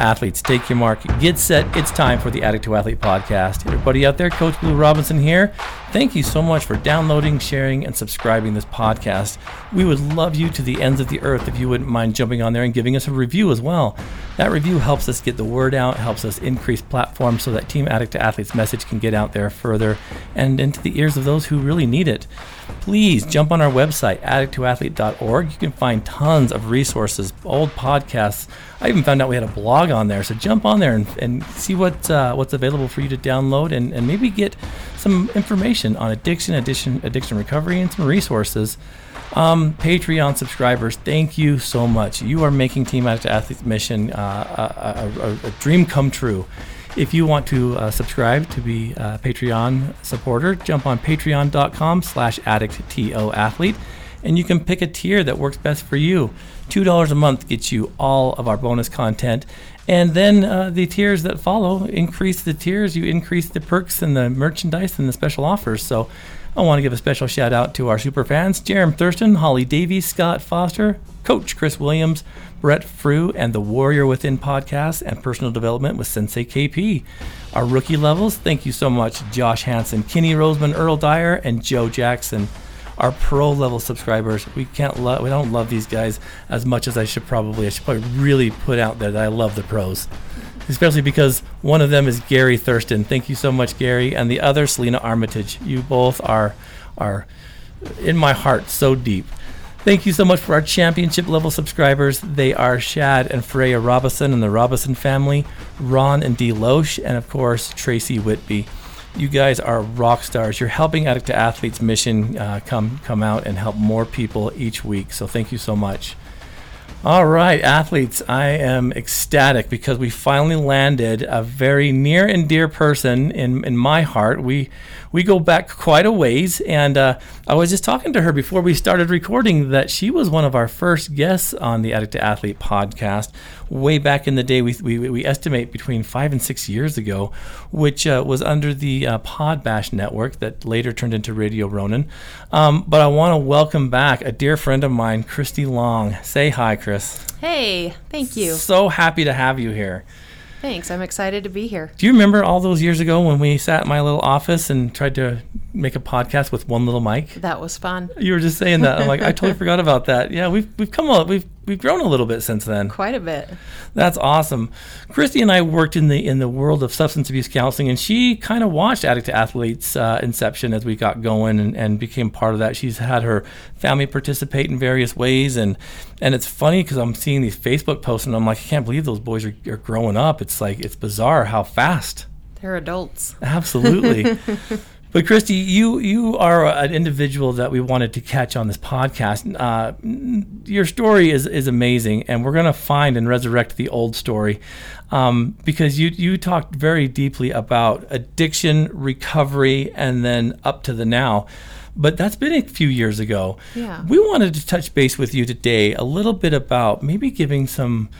Athletes, take your mark. Get set. It's time for the Addict to Athlete podcast. Everybody out there, Coach Blue Robinson here. Thank you so much for downloading, sharing, and subscribing this podcast. We would love you to the ends of the earth if you wouldn't mind jumping on there and giving us a review as well. That review helps us get the word out, helps us increase platforms so that Team Addict to Athletes message can get out there further and into the ears of those who really need it. Please jump on our website, addict2athlete.org. You can find tons of resources, old podcasts. I even found out we had a blog on there. So jump on there and, and see what uh, what's available for you to download and, and maybe get some information on addiction, addiction, addiction recovery, and some resources. Um, Patreon subscribers, thank you so much. You are making Team Addict Athletes Mission uh, a, a, a, dream come true. If you want to uh, subscribe to be a Patreon supporter, jump on patreon.com slash addicttoathlete and you can pick a tier that works best for you. $2 a month gets you all of our bonus content. And then uh, the tiers that follow increase the tiers, you increase the perks and the merchandise and the special offers. So I want to give a special shout out to our super fans Jerem Thurston, Holly Davies, Scott Foster, Coach Chris Williams, Brett Frew, and the Warrior Within podcast and personal development with Sensei KP. Our rookie levels, thank you so much, Josh Hanson, Kenny Roseman, Earl Dyer, and Joe Jackson. Our pro level subscribers, we can't love, we don't love these guys as much as I should probably. I should probably really put out there that I love the pros especially because one of them is Gary Thurston. Thank you so much, Gary, and the other Selena Armitage. You both are are in my heart so deep. Thank you so much for our championship level subscribers. They are Shad and Freya Robinson and the Robinson family, Ron and Dee Loesch, and of course Tracy Whitby. You guys are rock stars. You're helping Addict to Athletes mission uh, come come out and help more people each week. So thank you so much. All right, athletes, I am ecstatic because we finally landed a very near and dear person in, in my heart. We we go back quite a ways, and uh, I was just talking to her before we started recording that she was one of our first guests on the Addict to Athlete podcast way back in the day. We, we, we estimate between five and six years ago, which uh, was under the uh, Podbash network that later turned into Radio Ronin. Um, but I want to welcome back a dear friend of mine, Christy Long. Say hi, Chris. Hey, thank you. So happy to have you here. Thanks. I'm excited to be here. Do you remember all those years ago when we sat in my little office and tried to make a podcast with one little mic? That was fun. You were just saying that. I'm like, I totally forgot about that. Yeah, we've we've come a we've we've grown a little bit since then. Quite a bit. That's awesome. Christy and I worked in the in the world of substance abuse counseling, and she kind of watched Addict to Athletes uh, inception as we got going and, and became part of that. She's had her family participate in various ways, and and it's funny because I'm seeing these Facebook posts, and I'm like, I can't believe those boys are, are growing up. It's like it's bizarre how fast. They're adults. Absolutely. But Christy, you you are an individual that we wanted to catch on this podcast. Uh, your story is is amazing, and we're going to find and resurrect the old story um, because you you talked very deeply about addiction, recovery, and then up to the now. But that's been a few years ago. Yeah. We wanted to touch base with you today a little bit about maybe giving some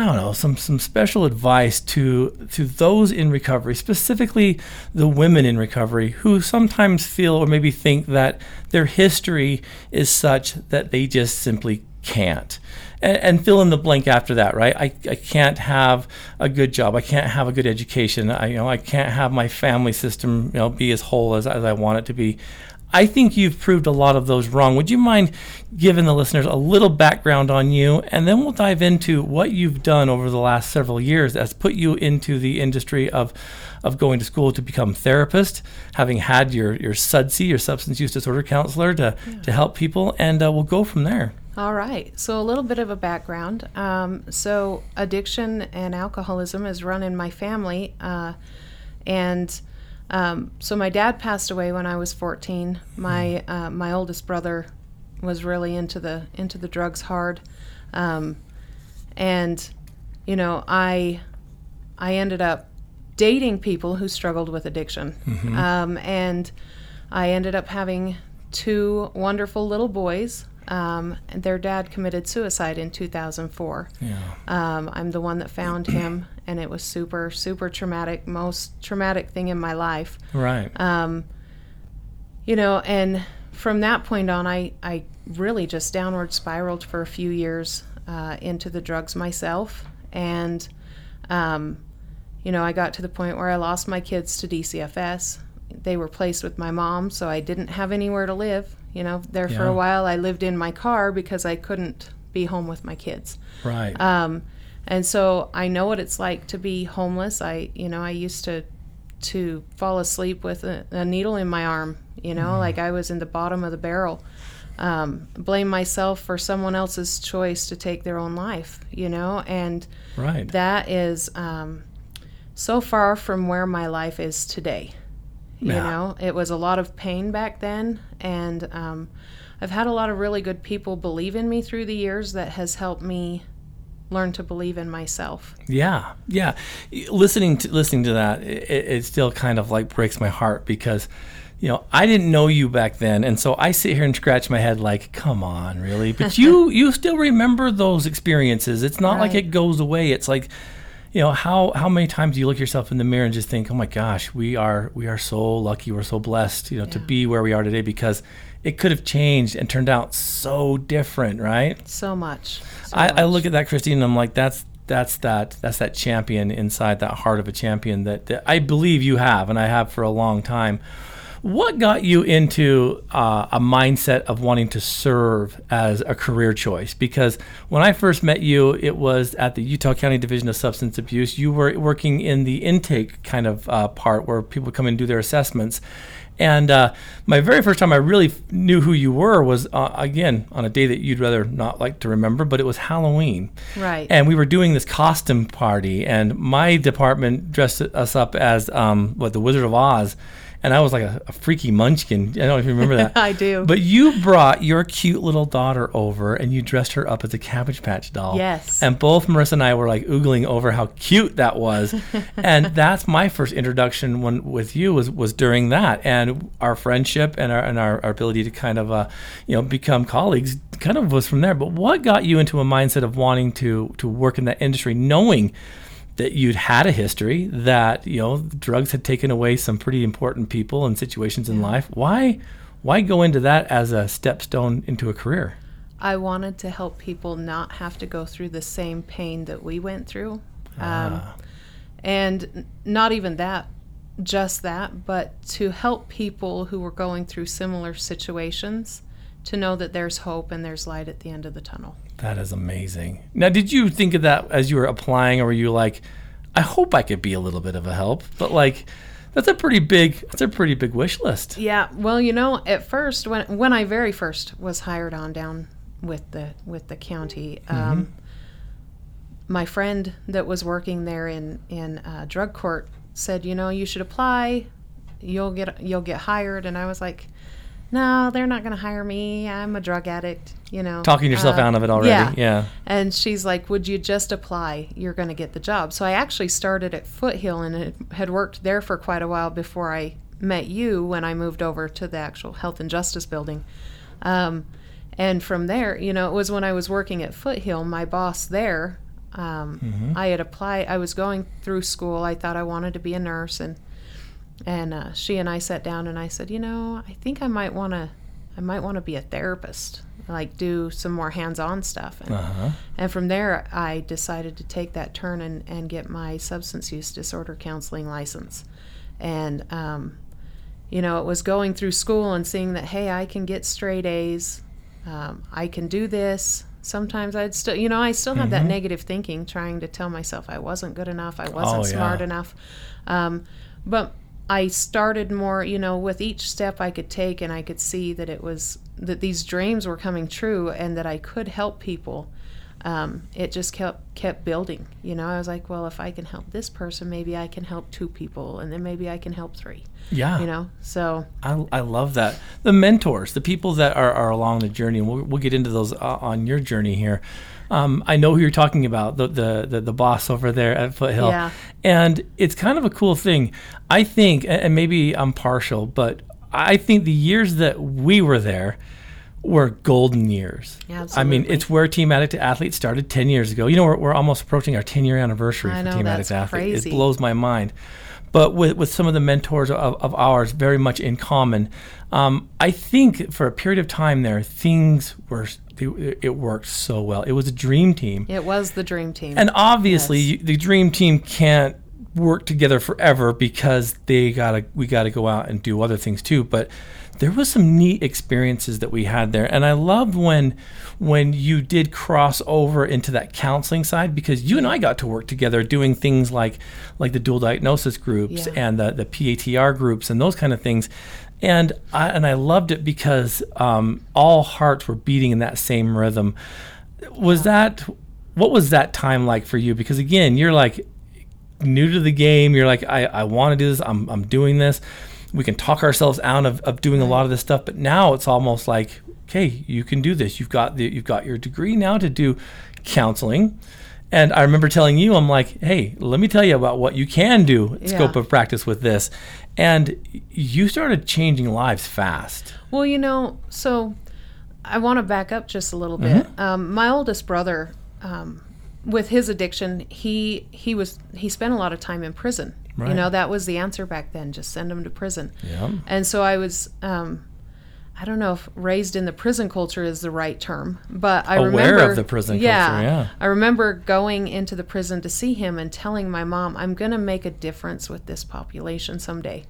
I don't know, some some special advice to to those in recovery, specifically the women in recovery who sometimes feel or maybe think that their history is such that they just simply can't. And, and, fill in the blank after that, right? I, I can't have a good job. I can't have a good education. I you know I can't have my family system you know be as whole as, as I want it to be. I think you've proved a lot of those wrong. Would you mind giving the listeners a little background on you, and then we'll dive into what you've done over the last several years that's put you into the industry of of going to school to become therapist, having had your your SUDC, your substance use disorder counselor, to yeah. to help people, and uh, we'll go from there. All right. So a little bit of a background. Um, so addiction and alcoholism is run in my family, uh, and um, so my dad passed away when I was 14. My hmm. uh, my oldest brother was really into the into the drugs hard, um, and you know I I ended up dating people who struggled with addiction, mm-hmm. um, and I ended up having two wonderful little boys. Um, their dad committed suicide in 2004. Yeah. Um, I'm the one that found him, and it was super super traumatic most traumatic thing in my life right um, you know and from that point on i i really just downward spiraled for a few years uh, into the drugs myself and Um, you know, I got to the point where I lost my kids to DCFS. They were placed with my mom, so I didn't have anywhere to live. You know, there for a while I lived in my car because I couldn't be home with my kids. Right. Um, and so I know what it's like to be homeless. I, you know, I used to to fall asleep with a, a needle in my arm. You know, like I was in the bottom of the barrel. Um, blame myself for someone else's choice to take their own life. You know, and right. that is um, so far from where my life is today. You Yeah. know, it was a lot of pain back then, and um, I've had a lot of really good people believe in me through the years that has helped me learn to believe in myself. Yeah, yeah. Listening to listening to that, it, it still kind of like breaks my heart because, you know, I didn't know you back then, and so I sit here and scratch my head like, come on, really? But you you still remember those experiences. It's not like it goes away. It's like, you know, how how many times do you look yourself in the mirror and just think, oh my gosh, we are we are so lucky, we're so blessed, you know, to be where we are today because it could have changed and turned out so different, right? So much. so I, I look at that Christine and I'm like that's that's that that's that champion inside that heart of a champion that, that I believe you have and I have for a long time. What got you into uh, a mindset of wanting to serve as a career choice? Because when I first met you, it was at the Utah County Division of Substance Abuse. You were working in the intake kind of uh, part where people come and do their assessments. And uh, my very first time I really f- knew who you were was, uh, again, on a day that you'd rather not like to remember, but it was Halloween. Right. And we were doing this costume party, and my department dressed us up as, um, what, the Wizard of Oz. And I was like a, a freaky munchkin. I don't know if you remember that. I do. But you brought your cute little daughter over and you dressed her up as a Cabbage Patch doll. Yes. And both Marissa and I were like oogling over how cute that was. and that's my first introduction when, with you was, was during that. And our friendship and our, and our, our ability to kind of, uh, you know, become colleagues kind of was from there. But what got you into a mindset of wanting to, to work in that industry, knowing that you'd had a history that you know drugs had taken away some pretty important people and situations in life why why go into that as a stepstone into a career I wanted to help people not have to go through the same pain that we went through. Um, Ah. and not even that, just that, but to help people who were going through similar situations to know that there's hope and there's light at the end of the tunnel. that is amazing. Now did you think of that as you were applying or were you like i hope i could be a little bit of a help but like that's a pretty big that's a pretty big wish list. Yeah, well, you know, at first when when I very first was hired on down with the with the county, um, my friend that was working there in in uh, drug court said, you know, you should apply, you'll get you'll get hired, and I was like, no, they're not going to hire me. I'm a drug addict, you know. talking yourself Uh, out of it already Yeah. yeah And she's like, Would you just apply? You're going to get the job. So I actually started at Foothill and had- had worked there for quite a while before I met you when I moved over to the actual Health and Justice building. Um, and from there, you know, it was when I was working at Foothill, my boss there, um, I had applied, I was going through school. I thought I wanted to be a nurse. And, and uh, she and I sat down and I said, You know, I think I might want to. I might want to be a therapist, like do some more hands-on stuff. And, uh-huh and from there, I decided to take that turn and, and get my substance use disorder counseling license. And, um, you know, it was going through school and seeing that, hey, I can get straight A's. Um, I can do this. Sometimes I'd still, you know, I still had that negative thinking, trying to tell myself I wasn't good enough, I wasn't Oh, yeah. smart enough. Um, but I started more, you know, with each step I could take, and I could see that it was that these dreams were coming true, and that I could help people. Um, it just kept kept building. You know, I was like, well, if I can help this person, maybe I can help two people, and then maybe I can help three. yeah You know, so I, I love that. The mentors, the people that are, are along the journey, and we'll, we'll get into those uh, on your journey here. Um, I know who you're talking about, the, the, the, the boss over there at Foothill. Yeah. And it's kind of a cool thing. I think, and maybe I'm partial, but I think the years that we were there were golden years. Absolutely. I mean, it's where Team Addict to Athlete started 10 years ago. You know, we're, we're almost approaching our 10 year anniversary I for know, Team Addict to Athlete. crazy. It blows my mind. But with, with some of the mentors of, of ours, very much in common, um, I think for a period of time there, things were it, it worked so well. It was a dream team. It was the dream team. And obviously, Yes. you, the dream team can't work together forever because they gotta we gotta go out and do other things too. But there was some neat experiences that we had there, and I loved when when you did cross over into that counseling side because you and I got to work together doing things like like the dual diagnosis groups Yeah. and the the PATR groups and those kind of things. And I, and I loved it because um, all hearts were beating in that same rhythm. Was that what was that time like for you? Because again, you're like new to the game. You're like, I, I want to do this. I'm, I'm doing this. We can talk ourselves out of, of doing a lot of this stuff. But now it's almost like, okay, you can do this. You've got the, you've got your degree now to do counseling. And I remember telling you, I'm like, hey, let me tell you about what you can do, scope of practice with this. And you started changing lives fast. Well, you know, so I want to back up just a little bit. Um, my oldest brother, um, with his addiction, he he was he spent a lot of time in prison. Right. You know, that was the answer back then. Just send him to prison. Yeah. And so I was, um, I don't know if raised in the prison culture is the right term, but I Aware remember of the prison culture, yeah, yeah. I remember going into the prison to see him and telling my mom, "I'm going to make a difference with this population someday."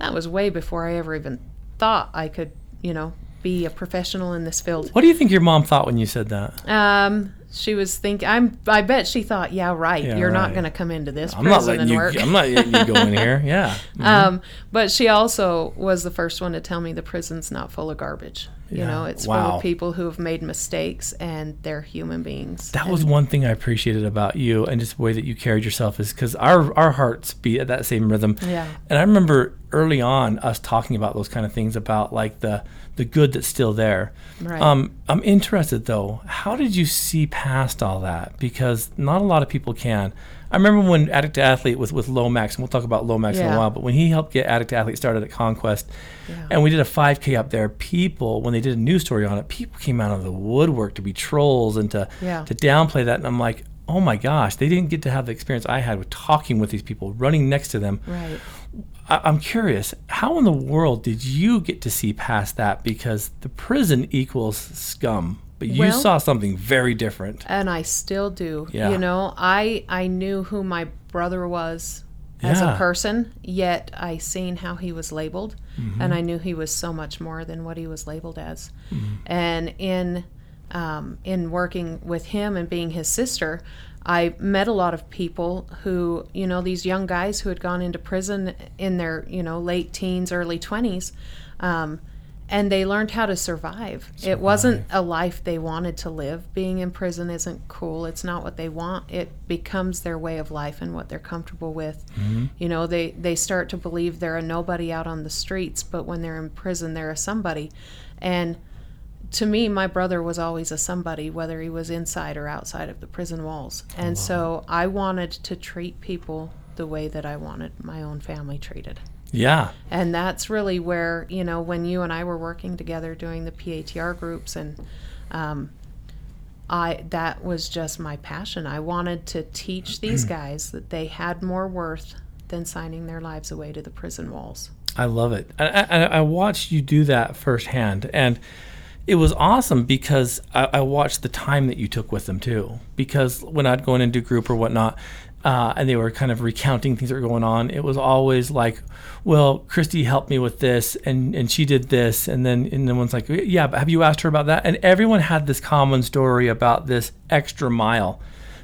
That was way before I ever even thought I could, you know, be a professional in this field. What do you think your mom thought when you said that? Um, she was thinking. I'm. I bet she thought, "Yeah, right. Yeah, You're not going to come into this I'm prison and you. work." I'm not letting you go in here. Yeah. Um, but she also was the first one to tell me the prison's not full of garbage. You Yeah. know, it's full of people who have made mistakes and they're human beings. That was one thing I appreciated about you and just the way that you carried yourself is because our, our hearts beat at that same rhythm. Yeah. And I remember early on us talking about those kind of things about like the, the good that's still there. Right. Um, I'm interested though, how did you see past all that? Because not a lot of people can. I remember when Addict to Athlete with, with Lomax, and we'll talk about Lomax in a while, but when he helped get Addict to Athlete started at Conquest, Yeah. and we did a 5K up there, people, when they did a news story on it, people came out of the woodwork to be trolls and to, Yeah. to downplay that. And I'm like, oh my gosh, they didn't get to have the experience I had with talking with these people, running next to them. right. I, I'm curious, how in the world did you get to see past that? Because the prison equals scum, but you Well- saw something very different. And I still do. Yeah. You know, I I knew who my brother was as Yeah. a person, yet I seen how he was labeled, Mm-hmm. and I knew he was so much more than what he was labeled as. And in um, in working with him and being his sister, I met a lot of people who, you know, these young guys who had gone into prison in their, you know, late teens, early twenties. Um, and they learned how to survive. It wasn't a life they wanted to live. Being in prison isn't cool. It's not what they want. It becomes their way of life and what they're comfortable with. You know, they they start to believe they're a nobody out on the streets, but when they're in prison, they're a somebody. And to me, my brother was always a somebody, whether he was inside or outside of the prison walls. And so I wanted to treat people the way that I wanted my own family treated. Yeah. And that's really where, you know, when you and I were working together doing the PATR groups and um, I that was just my passion. I wanted to teach these guys that they had more worth than signing their lives away to the prison walls. I love it. I, I, I watched you do that firsthand, and it was awesome because I, I watched the time that you took with them too. Because when I'd go in and do group or whatnot, uh, and they were kind of recounting things that were going on, it was always like, "Well, Christy helped me with this, and and she did this," and then and then one's like, "Yeah, but have you asked her about that?" And everyone had this common story about this extra mile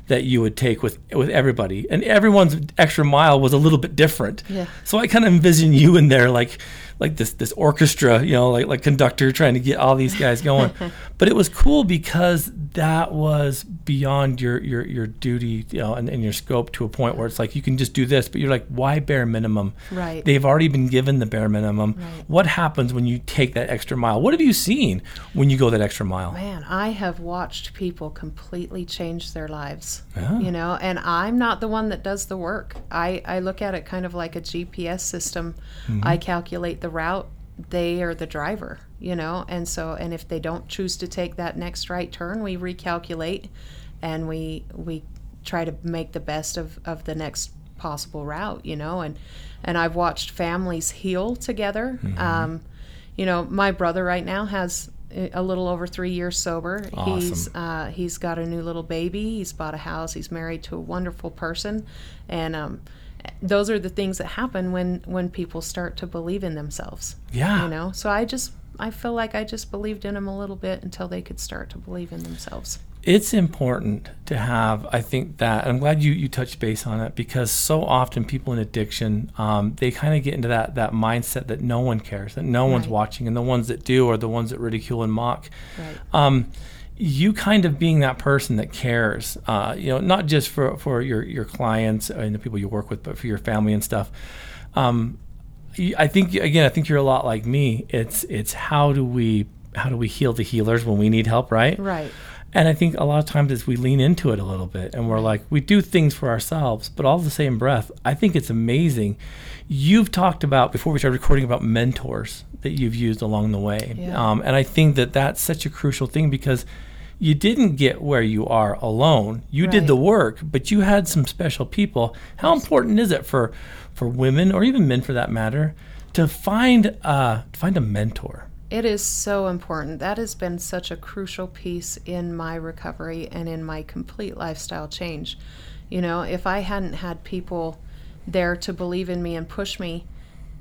that you would take with with everybody, and everyone's extra mile was a little bit different. Yeah. So I kind of envision you in there, like like this this orchestra, you know, like like conductor trying to get all these guys going. but it was cool because that was beyond your your your duty, you know, and, and your scope to a point where it's like you can just do this, but you're like, why bare minimum? Right. They've already been given the bare minimum. Right. What happens when you take that extra mile? What have you seen when you go that extra mile? Man, I have watched people completely change their lives. Yeah. You know, and I'm not the one that does the work. I, I look at it kind of like a GPS system. Mm-hmm. I calculate the route, they are the driver, you know, and so and if they don't choose to take that next right turn, we recalculate and we we try to make the best of, of the next possible route, you know, and and I've watched families heal together. Um, you know, my brother right now has a little over three years sober. He's uh, he's got a new little baby. He's bought a house. He's married to a wonderful person, and um, those are the things that happen when when people start to believe in themselves. Yeah. You know. So I just I feel like I just believed in them a little bit until they could start to believe in themselves. it's important to have i think that i'm glad you, you touched base on it because so often people in addiction um, they kind of get into that, that mindset that no one cares that no one's watching and the ones that do are the ones that ridicule and mock Right. um, you kind of being that person that cares uh, you know not just for, for your, your clients and the people you work with but for your family and stuff um, I think again, I think you're a lot like me. It's it's how do we how do we heal the healers when we need help, right? Right. And I think a lot of times is we lean into it a little bit and we're like, we do things for ourselves, but all the same breath, I think it's amazing. You've talked about before we started recording about mentors that you've used along the way. Yeah. Um, and I think that that's such a crucial thing because you didn't get where you are alone. You did the work, but you had some special people. How important is it for, for women or even men for that matter to find, uh, to find a mentor? It is so important. That has been such a crucial piece in my recovery and in my complete lifestyle change. You know, if I hadn't had people there to believe in me and push me,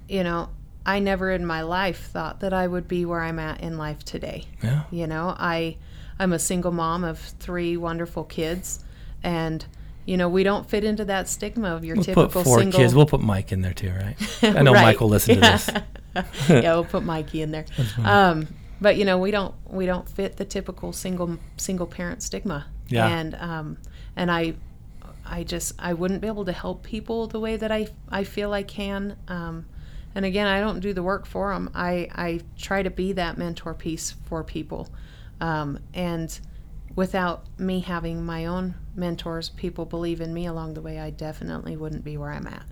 you know, I never in my life thought that I would be where I'm at in life today. Yeah. You know, I I'm a single mom of three wonderful kids and you know, we don't fit into that stigma of your We'll typical put four single kids. We'll put Mike in there too, right? I know Right. Mike will listen to this. yeah, we'll put Mikey in there. Um, but you know, we don't we don't fit the typical single single parent stigma. Yeah. And um, and I I just I wouldn't be able to help people the way that I I feel I can. Um, and again, I don't do the work for them. I I try to be that mentor piece for people. Um, and without me having my own mentors, people believe in me along the way, I definitely wouldn't be where I'm at.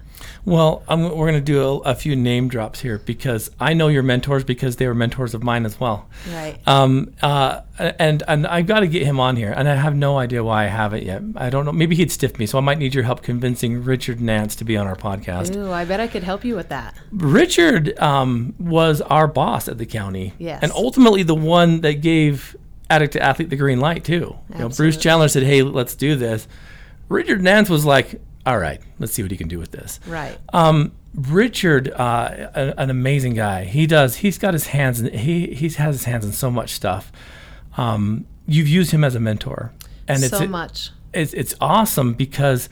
Well, I'm, we're going to do a, a few name drops here because I know your mentors because they were mentors of mine as well. Right. Um, uh, and and I've got to get him on here, and I have no idea why I haven't yet. I don't know. Maybe he'd stiff me, so I might need your help convincing Richard Nance to be on our podcast. Ooh, I bet I could help you with that. Richard um, was our boss at the county, Yes. and ultimately the one that gave Addict to Athlete the green light too. You know, Bruce. Chandler said, "Hey, let's do this." Richard Nance was like, "All right, let's see what he can do with this." Right. Um, Richard, uh, a- an amazing guy. He does. He's got his hands. In, he he has his hands in so much stuff. Um, you've used him as a mentor, and it's so much. it's it's awesome because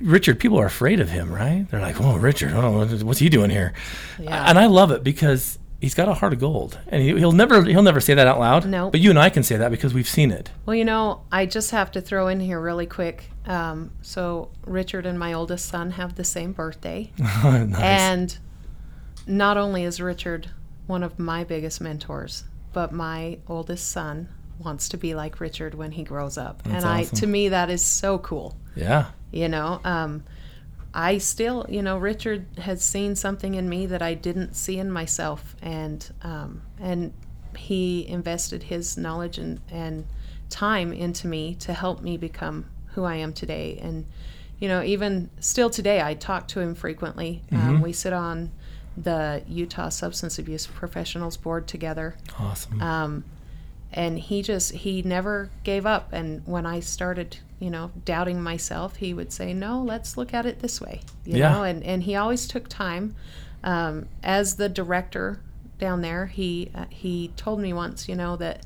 Richard, people are afraid of him, right? They're like, "Oh, Richard, oh, what's he doing here?" Yeah. And I love it because he's got a heart of gold, and he, he'll never he'll never say that out loud. No. but you and I can say that because we've seen it. Well, you know, I just have to throw in here really quick. Um, so Richard and my oldest son have the same birthday, nice. and not only is Richard one of my biggest mentors, but my oldest son wants to be like Richard when he grows up, That's and I awesome. to me that is so cool. yeah, You know, um, I still, you know, Richard has seen something in me that I didn't see in myself, and um, and he invested his knowledge and, and time into me to help me become who I am today. And you know, even still today, I talk to him frequently. Um, we sit on the Utah Substance Abuse Professionals Board together awesome. um, and he just he never gave up and when i started you know doubting myself he would say no let's look at it this way you Yeah. know and, and he always took time um, as the director down there he uh, he told me once you know that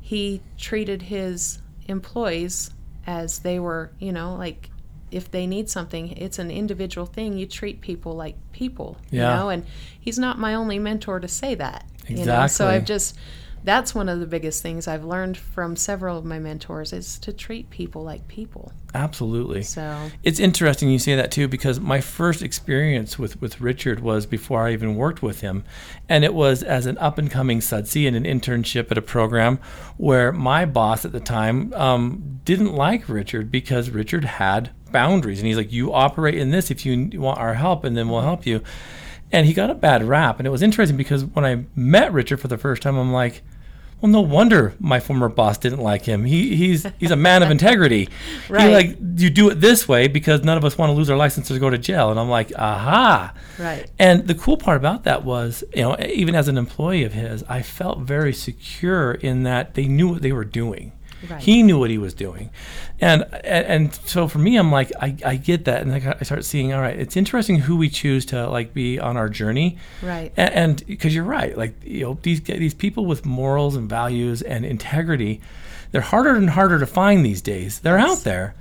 he treated his employees as they were you know like if they need something it's an individual thing you treat people like people Yeah. you know and he's not my only mentor to say that you know so i've just that's one of the biggest things I've learned from several of my mentors is to treat people like people. Absolutely. So It's interesting you say that too because my first experience with, with Richard was before I even worked with him. And it was as an up and coming sudsy in an internship at a program where my boss at the time um, didn't like Richard because Richard had boundaries. And he's like, You operate in this if you want our help, and then we'll help you. And he got a bad rap. And it was interesting because when I met Richard for the first time, I'm like, well, no wonder my former boss didn't like him. He he's he's a man of integrity. Right. He like you do it this way because none of us want to lose our license or go to jail. And I'm like, aha. Right. And the cool part about that was, you know, even as an employee of his, I felt very secure in that they knew what they were doing. Right. He knew what he was doing, and and, and so for me, I'm like, I, I get that, and I, I start seeing, all right, it's interesting who we choose to like be on our journey, Right. and because you're right, like you know, these these people with morals and values and integrity, they're harder and harder to find these days. They're out there.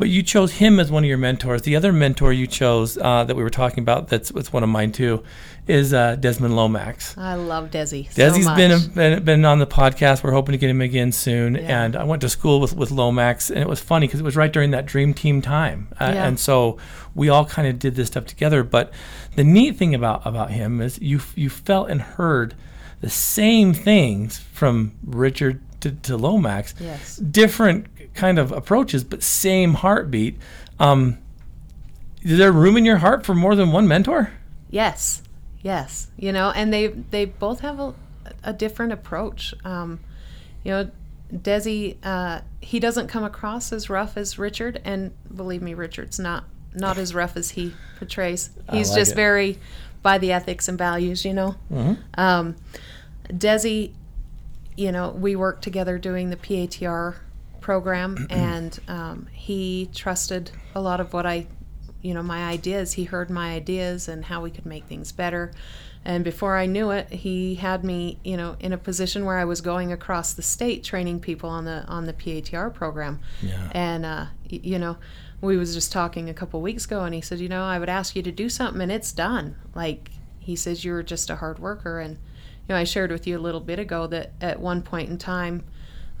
But you chose him as one of your mentors. The other mentor you chose uh, that we were talking about, that's, that's one of mine too, is uh, Desmond Lomax. I love Desi. so Desi's much. been, been been on the podcast. We're hoping to get him again soon. Yeah. And I went to school with, with Lomax, and it was funny because it was right during that Dream Team time, uh, Yeah. and so we all kind of did this stuff together. But the neat thing about about him is you you felt and heard the same things from Richard to, to Lomax. Yes. Different kind of approaches, but same heartbeat. Um, is there room in your heart for more than one mentor? Yes, yes. You know, and they they both have a, a different approach. Um, you know, Desi, uh, he doesn't come across as rough as Richard, and believe me, Richard's not not as rough as he portrays. He's like just it. very by the ethics and values. You know, Mm-hmm. um, Desi, you know, we worked together doing the PATR program, and um, he trusted a lot of what I, you know, my ideas. He heard my ideas and how we could make things better. And before I knew it, he had me, you know, in a position where I was going across the state training people on the on the PATR program. Yeah. And uh, y- you know, we was just talking a couple weeks ago, and he said, you know, I would ask you to do something, and it's done. Like he says, you're just a hard worker, and you know, I shared with you a little bit ago that at one point in time,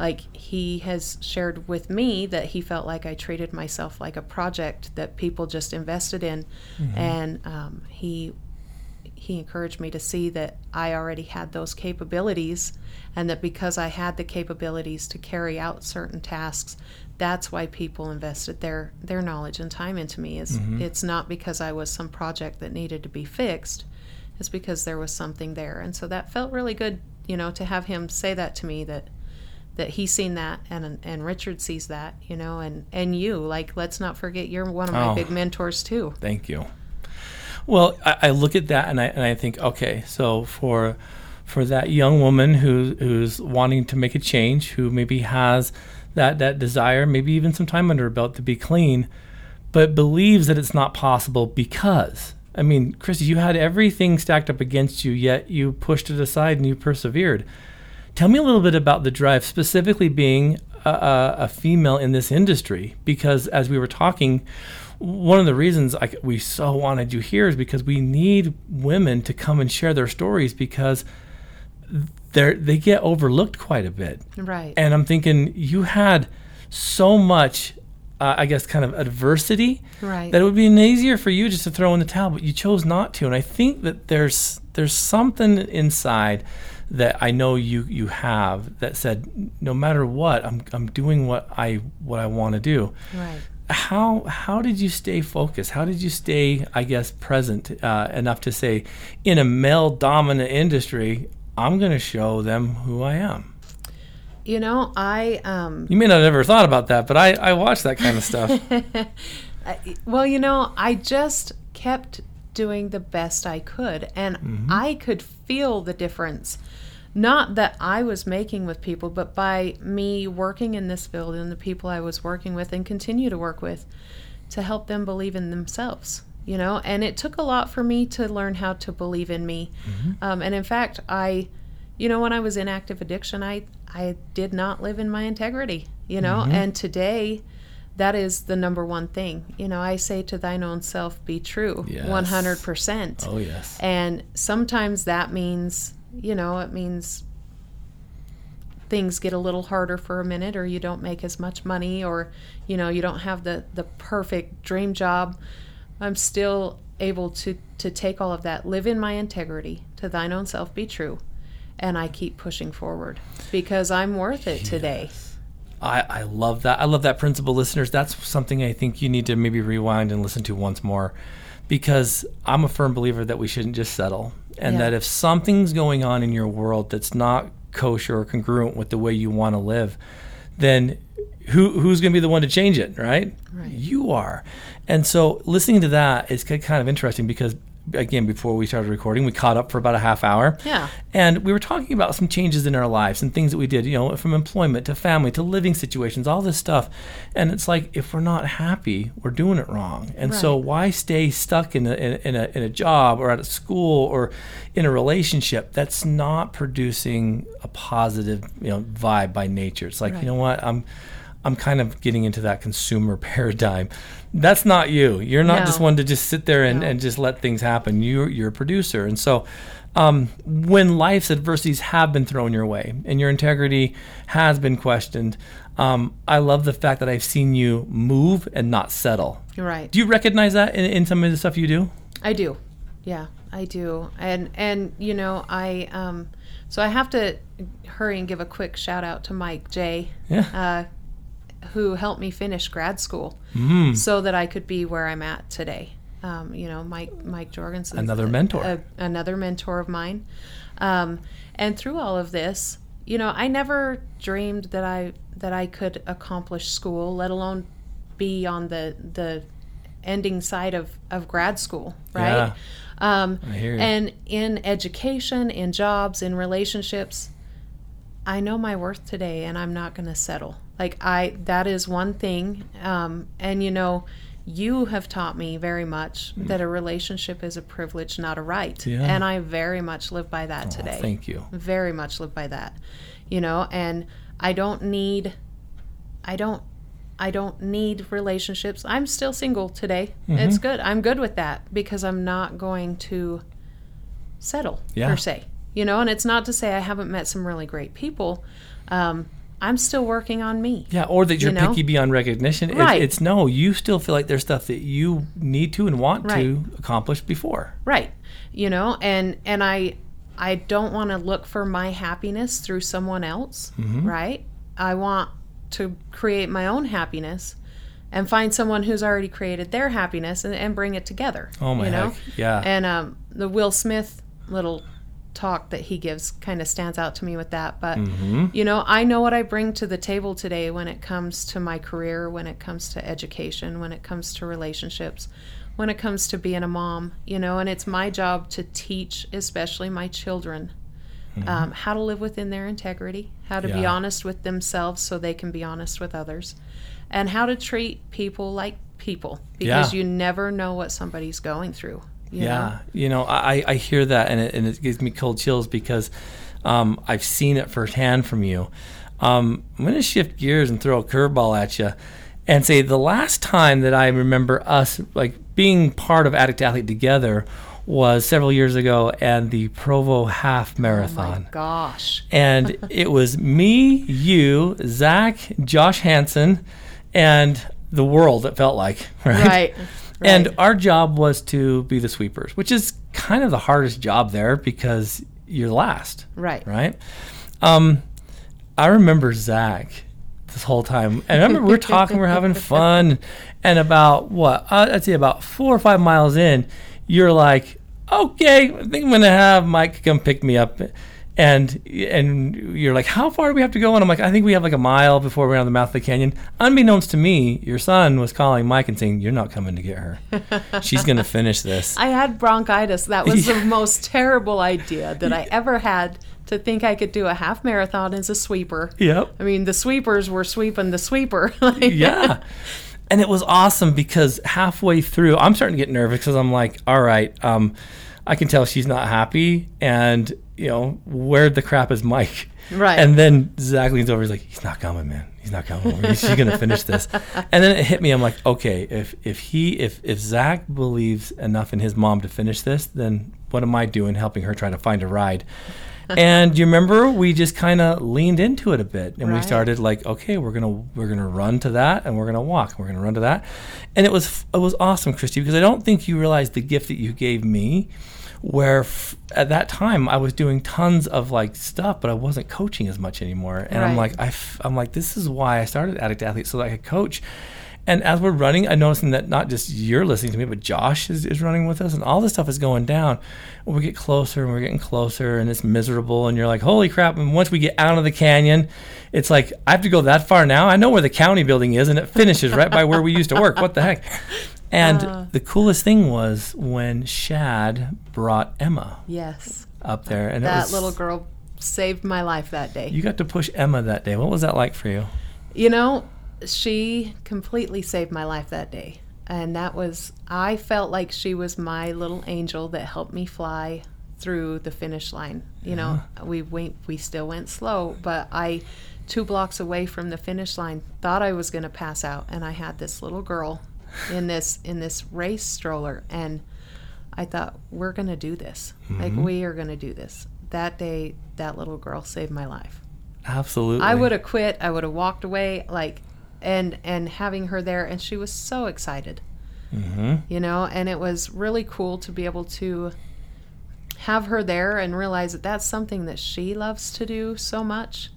like he has shared with me that he felt like I treated myself like a project that people just invested in, and um, he he encouraged me to see that I already had those capabilities and that because I had the capabilities to carry out certain tasks that's why people invested their their knowledge and time into me is it's not because I was some project that needed to be fixed. It's because there was something there. And so that felt really good you know to have him say that to me that that he's seen that and and Richard sees that you know and and you like let's not forget you're one of my Oh. big mentors too Thank you. Well, I, I look at that and I and I think, okay, so for for that young woman who who's wanting to make a change, who maybe has that that desire, maybe even some time under her belt to be clean, but believes that it's not possible because I mean, Christy, you had everything stacked up against you, yet you pushed it aside and you persevered. Tell me a little bit about the drive, specifically being a, a, female in this industry, because as we were talking, one of the reasons I, we so wanted you here is because we need women to come and share their stories because they they get overlooked quite a bit. right And I'm thinking you had so much, uh, I guess, kind of adversity right that it would be easier for you just to throw in the towel, but you chose not to. And I think that there's there's something inside that I know you you have that said, no matter what, I'm I'm doing what I what I want to do. right How how did you stay focused? How did you stay, I guess, present uh, enough to say, in a male dominant industry, I'm going to show them who I am. You know, I um You may not have ever thought about that, but I I watch that kind of stuff. Well, you know, I just kept doing the best I could and I could feel the difference. Not that I was making with people, but by me working in this field and the people I was working with and continue to work with to help them believe in themselves. You know, and it took a lot for me to learn how to believe in me. Um, and in fact, I, you know, when I was in active addiction, I I did not live in my integrity. You know, and today, that is the number one thing. You know, I say to thine own self, be true, Yes. one hundred percent. oh yes. And sometimes that means, you know, it means things get a little harder for a minute or you don't make as much money or you know you don't have the the perfect dream job i'm still able to to take all of that live in my integrity to thine own self be true and i keep pushing forward because i'm worth it today I, I love that. I love that principle, listeners. That's something I think you need to maybe rewind and listen to once more because I'm a firm believer that we shouldn't just settle. And Yeah. that if something's going on in your world that's not kosher or congruent with the way you want to live, then who who's going to be the one to change it, right? Right. You are. And so listening to that is kind of interesting because again before we started recording we caught up for about a half hour. Yeah. and we were talking about some changes in our lives and things that we did you know from employment to family to living situations all this stuff. And it's like if we're not happy we're doing it wrong. And so why stay stuck in a, in, a, in, a, in a job or at a school or in a relationship that's not producing a positive you know vibe by nature? It's like Right. you know what? I'm i'm kind of getting into that consumer paradigm that's not you you're not No. just one to just sit there and, No. and just let things happen you're you're a producer and so um, when life's adversities have been thrown your way and your integrity has been questioned um, i love the fact that i've seen you move and not settle You're right. do you recognize that in, in some of the stuff you do I do. Yeah, I do. And and you know, I um so I have to hurry and give a quick shout out to Mike J. yeah Uh who helped me finish grad school mm. so that I could be where I'm at today. Um, you know, Mike Mike Jorgensen, Another mentor. a, another mentor of mine. Um, and through all of this, you know, I never dreamed that I that I could accomplish school, let alone be on the the ending side of, of grad school, right? Yeah. Um, I hear you. and in education, in jobs, in relationships, I know my worth today and I'm not going to settle. Like I that is one thing um and you know you have taught me very much that a relationship is a privilege not a right. Mm. Yeah. And I very much live by that Oh, today. thank you Very much live by that. You know, and I don't need I don't I don't need relationships. I'm still single today. It's Mm-hmm. good. I'm good with that because I'm not going to settle Yeah. per se. You know, and it's not to say I haven't met some really great people. Um, I'm still working on me. yeah or that you're You know? picky beyond recognition It- Right. it's no you still feel like there's stuff that you need to and want to accomplish before Right. You know, and and I I don't want to look for my happiness through someone else, Mm-hmm. right? I want to create my own happiness and find someone who's already created their happiness and, and bring it together. oh my you know? heck yeah And um, the Will Smith little talk that he gives kind of stands out to me with that. But, mm-hmm. you know, I know what I bring to the table today when it comes to my career, when it comes to education, when it comes to relationships, when it comes to being a mom, you know, and it's my job to teach, especially my children. Um, how to live within their integrity, how to be Mm-hmm. Honest with themselves so they can be honest with others, and how to treat people like people because Yeah. you never know what somebody's going through. You know? yeah, you know, I, I hear that and it, and it gives me cold chills because um, I've seen it firsthand from you. Um, I'm going to shift gears and throw a curveball at you and say the last time that I remember us like being part of Addict Athlete together was several years ago and the Provo Half Oh Marathon. my gosh. and it was me, you, Zach, Josh Hansen, and the world. It felt like right. Right. And our job was to be the sweepers, which is kind of the hardest job there because you're last, right. right? Um, I remember Zach this whole time, and I remember we're talking, we're having fun, and about what uh, I'd say about four or five miles in, you're like, okay, I think I'm gonna have Mike come pick me up. And and you're like, how far do we have to go? And I'm like, I think we have like a mile before we're on the mouth of the canyon. Unbeknownst to me, your son was calling Mike and saying, "You're not coming to get her. She's gonna finish this." I had bronchitis. That was the most terrible idea that I ever had to think I could do a half marathon as a sweeper. Yep. I mean, the sweepers were sweeping the sweeper. Yeah. And it was awesome because halfway through, I'm starting to get nervous because I'm like, all right, um, I can tell she's not happy. And, you know, where the crap is Mike? Right. And then Zach leans over. He's like, he's not coming, man. He's not coming. She's going to finish this. And then it hit me. I'm like, okay, if, if he, if, if Zach believes enough in his mom to finish this, then what am I doing helping her try to find a ride? and you remember we just kind of leaned into it a bit and we started like okay we're gonna we're gonna run to that and we're gonna walk and we're gonna run to that and it was it was awesome christy because i don't think you realized the gift that you gave me where f- at that time i was doing tons of like stuff but i wasn't coaching as much anymore and i'm like I f- i'm like this is why i started addict athlete so that i could coach And as we're running, I'm noticing that not just you're listening to me, but Josh is, is running with us, and all this stuff is going down. we get closer and we're getting closer, and it's miserable. And you're like, holy crap. And once we get out of the canyon, it's like, I have to go that far now. I know where the county building is, and it finishes right by where we used to work. What the heck? And uh, the coolest thing was when Shad brought Emma. Yes. Up there, and that was, little girl saved my life that day. You got to push Emma that day. What was that like for you? You know, she completely saved my life that day. And that was, I felt like she was my little angel that helped me fly through the finish line. You know, we went, we still went slow, but I, two blocks away from the finish line, thought I was going to pass out, and I had this little girl in this in this race stroller, and I thought we're going to do this. Mm-hmm. Like we are going to do this. That day, that little girl saved my life. Absolutely. I would have quit. I would have walked away. Like and and having her there and she was so excited mm-hmm. you know and it was really cool to be able to have her there and realize that that's something that she loves to do so much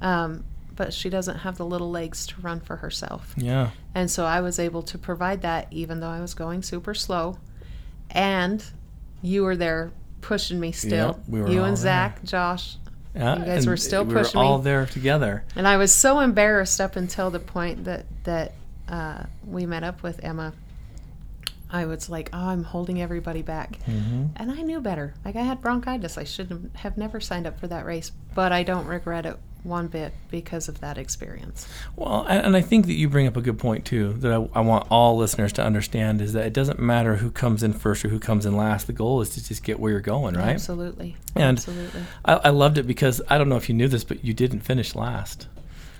um, but she doesn't have the little legs to run for herself yeah and so i was able to provide that even though i was going super slow and you were there pushing me still yep, we were you and zach there. josh yeah, you guys were still pushing. we pushing were all me. there together. And I was so embarrassed up until the point that that uh, we met up with Emma. I was like, oh, I'm holding everybody back. Mm-hmm. And I knew better. Like, I had bronchitis. I should have never signed up for that race, but I don't regret it one bit because of that experience. Well, and I think that you bring up a good point too that I, I, want all listeners to understand is that it doesn't matter who comes in first or who comes in last. The goal is to just get where you're going, right? Absolutely. And Absolutely. I, I loved it because I don't know if you knew this, but you didn't finish last.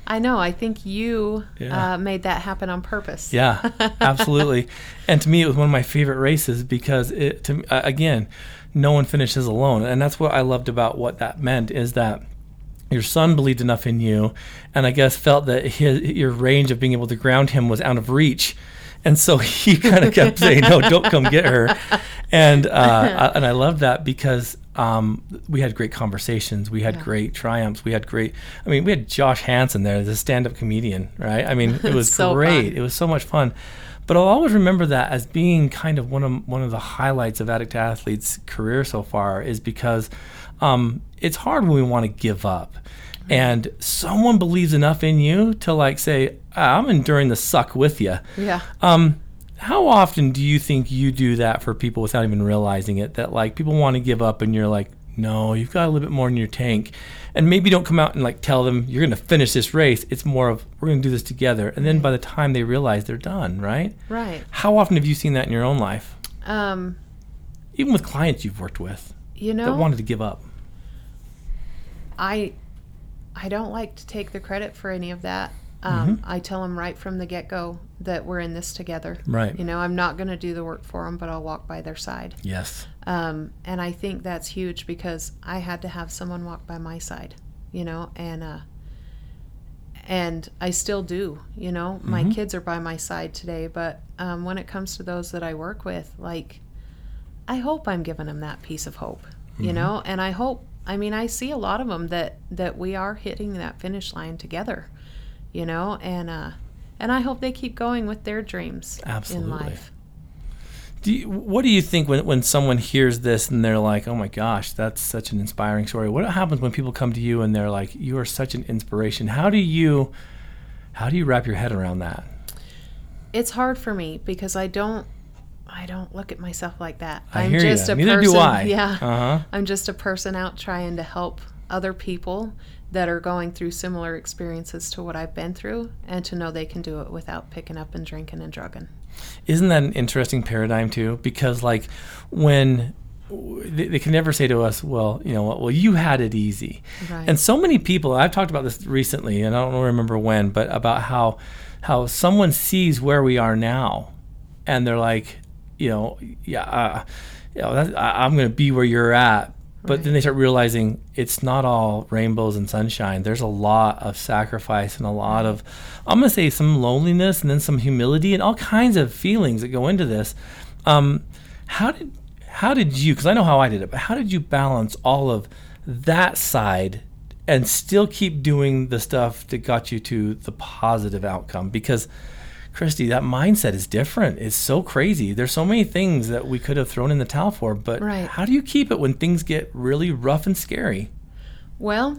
I know. I think you yeah. uh, made that happen on purpose. Yeah, absolutely. and to me, it was one of my favorite races because it, to uh, again, no one finishes alone, and that's what I loved about what that meant is that your son believed enough in you, and I guess felt that his, your range of being able to ground him was out of reach. And so he kind of kept saying, "No, don't come get her," and uh, and I love that because um, we had great conversations, we had yeah. great triumphs, we had great. I mean, we had Josh Hansen there, the stand-up comedian, right? I mean, it was so great. Fun. It was so much fun. But I'll always remember that as being kind of one of one of the highlights of Addict Athlete's career so far, is because um, it's hard when we want to give up. And someone believes enough in you to like say, ah, "I'm enduring the suck with you." Yeah. Um, how often do you think you do that for people without even realizing it? That like people want to give up, and you're like, "No, you've got a little bit more in your tank," and maybe don't come out and like tell them you're going to finish this race. It's more of we're going to do this together, and then by the time they realize they're done, right? Right. How often have you seen that in your own life? Um, even with clients you've worked with, you know, that wanted to give up. I I don't like to take the credit for any of that. Um, mm-hmm. I tell them right from the get go that we're in this together. Right. You know, I'm not going to do the work for them, but I'll walk by their side. Yes. Um, and I think that's huge because I had to have someone walk by my side, you know, and uh, and I still do. You know, mm-hmm. my kids are by my side today, but um, when it comes to those that I work with, like, I hope I'm giving them that piece of hope. Mm-hmm. You know, and I hope I mean, I see a lot of them that that we are hitting that finish line together, you know, and uh, and I hope they keep going with their dreams Absolutely. in life. Do you, what do you think when, when someone hears this and they're like, oh my gosh, that's such an inspiring story? What happens when people come to you and they're like, you are such an inspiration? How do you how do you wrap your head around that? It's hard for me because I don't I don't look at myself like that. I am just you. a Neither person. do I. Yeah. Uh-huh. I'm just a person out trying to help other people that are going through similar experiences to what I've been through and to know they can do it without picking up and drinking and drugging. Isn't that an interesting paradigm too? Because like when they, they, can never say to us, well, you know what, well, you had it easy. Right. And so many people, I've talked about this recently, and I don't remember when, but about how how someone sees where we are now, and they're like, you know, yeah, uh, you know, that, I, am going to be where you're at. But right. then they start realizing it's not all rainbows and sunshine. There's a lot of sacrifice and a lot of, I'm going to say, some loneliness and then some humility and all kinds of feelings that go into this. Um, how did how did you? Because I know how I did it, but how did you balance all of that side and still keep doing the stuff that got you to the positive outcome? Because Christy, that mindset is different. It's so crazy. There's so many things that we could have thrown in the towel for, but Right. how do you keep it when things get really rough and scary? Well,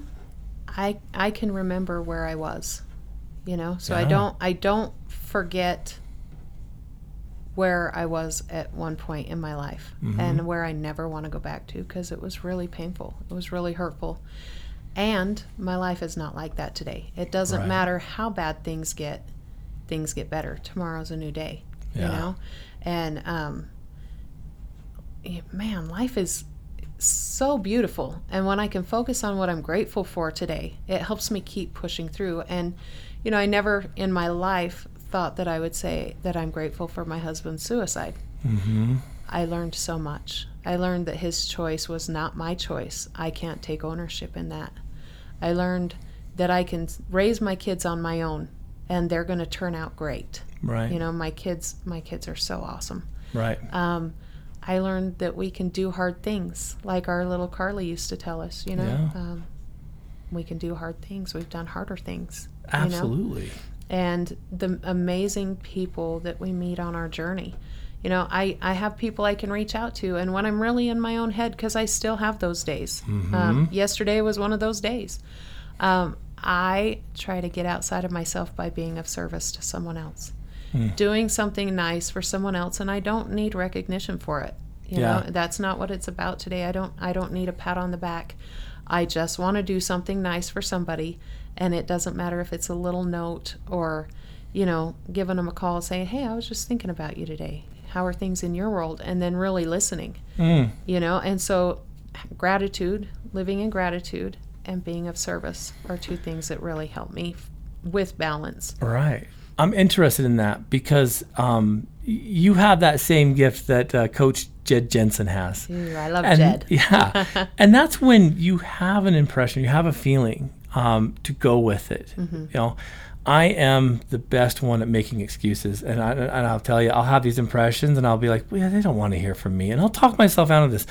I I can remember where I was, you know. So I don't I don't forget where I was at one point in my life Mm-hmm. and where I never want to go back to because it was really painful. It was really hurtful. And my life is not like that today. It doesn't Right. matter how bad things get, things get better. Tomorrow's a new day, you know? And um man, life is so beautiful. And when I can focus on what I'm grateful for today, it helps me keep pushing through. And, you know, I never in my life thought that I would say that I'm grateful for my husband's suicide. Mm-hmm. I learned so much. I learned that his choice was not my choice. I can't take ownership in that. I learned that I can raise my kids on my own and they're going to turn out great. Right. You know, my kids my kids are so awesome. right. Um, I learned that we can do hard things, like our little Carly used to tell us. You know, Yeah. um, we can do hard things. We've done harder things. you know? Absolutely. And the amazing people that we meet on our journey. You know, I, I have people I can reach out to, and when I'm really in my own head, because I still have those days. Um, yesterday was one of those days. Um, I try to get outside of myself by being of service to someone else doing something nice for someone else and I don't need recognition for it. You Yeah. know, that's not what it's about today. I don't I don't need a pat on the back. I just want to do something nice for somebody and it doesn't matter if it's a little note or you know, giving them a call saying, "Hey, I was just thinking about you today. How are things in your world?" and then really listening. Mm. You know, and so gratitude, living in gratitude and being of service are two things that really help me with balance. Right. I'm interested in that because um, you have that same gift that uh, Coach Jed Jensen has. Ooh, I love and, Jed. Yeah. and that's when you have an impression, you have a feeling um, to go with it. Mm-hmm. You know, I am the best one at making excuses. And, I, and I'll tell you, I'll have these impressions and I'll be like, well, yeah, they don't want to hear from me. And I'll talk myself out of this.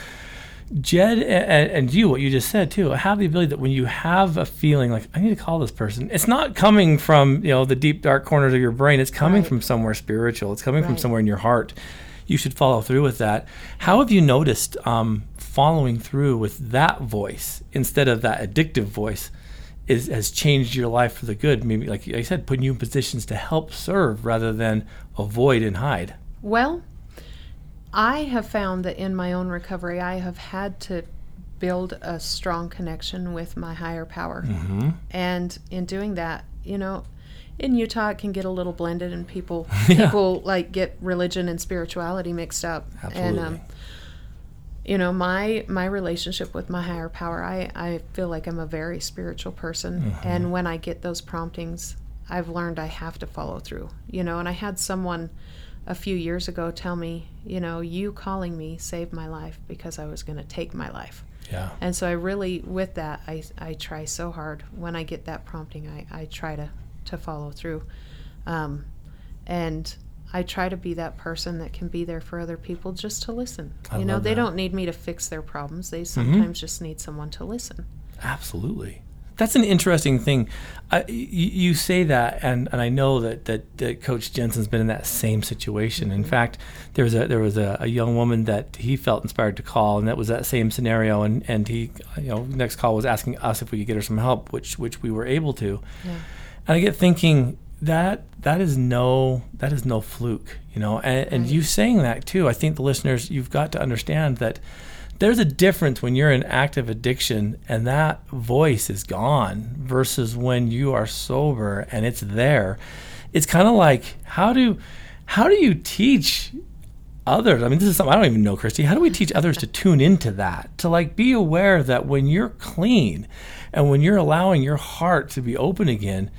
Jed and, and you, what you just said too, have the ability that when you have a feeling like I need to call this person, it's not coming from you know the deep dark corners of your brain. It's coming Right. from somewhere spiritual. It's coming from somewhere in your heart. You should follow through with that. How have you noticed um, following through with that voice instead of that addictive voice? Is, has changed your life for the good. Maybe, like I said, putting you in positions to help serve rather than avoid and hide. Well, I have found that in my own recovery, I have had to build a strong connection with my higher power. Mm-hmm. And in doing that, you know, in Utah, it can get a little blended, and people Yeah. people like get religion and spirituality mixed up. And um, you know, my my relationship with my higher power, I I feel like I'm a very spiritual person, and when I get those promptings, I've learned I have to follow through. You know, and I had someone a few years ago tell me, you know, you calling me saved my life because I was going to take my life. Yeah. And so I really, with that, I, I try so hard. When I get that prompting, I, I try to, to follow through. Um, and I try to be that person that can be there for other people just to listen. I you know, they that. Mm-hmm. don't need me to fix their problems, they sometimes just need someone to listen. Absolutely. That's an interesting thing. I, you say that, and, and I know that, that, that Coach Jensen's been in that same situation. In fact, there was a there was a, a young woman that he felt inspired to call, and that was that same scenario. And, and he, you know, next call was asking us if we could get her some help, which which we were able to. Yeah. And I get thinking that that is no that is no fluke, you know. And, and Right. you saying that too, I think the listeners you've got to understand that there's a difference when you're in active addiction and that voice is gone versus when you are sober and it's there. It's kind of like how do how do you teach others? I mean, this is something I don't even know, Christy. How do we teach others to tune into that? To like be aware that when you're clean and when you're allowing your heart to be open again,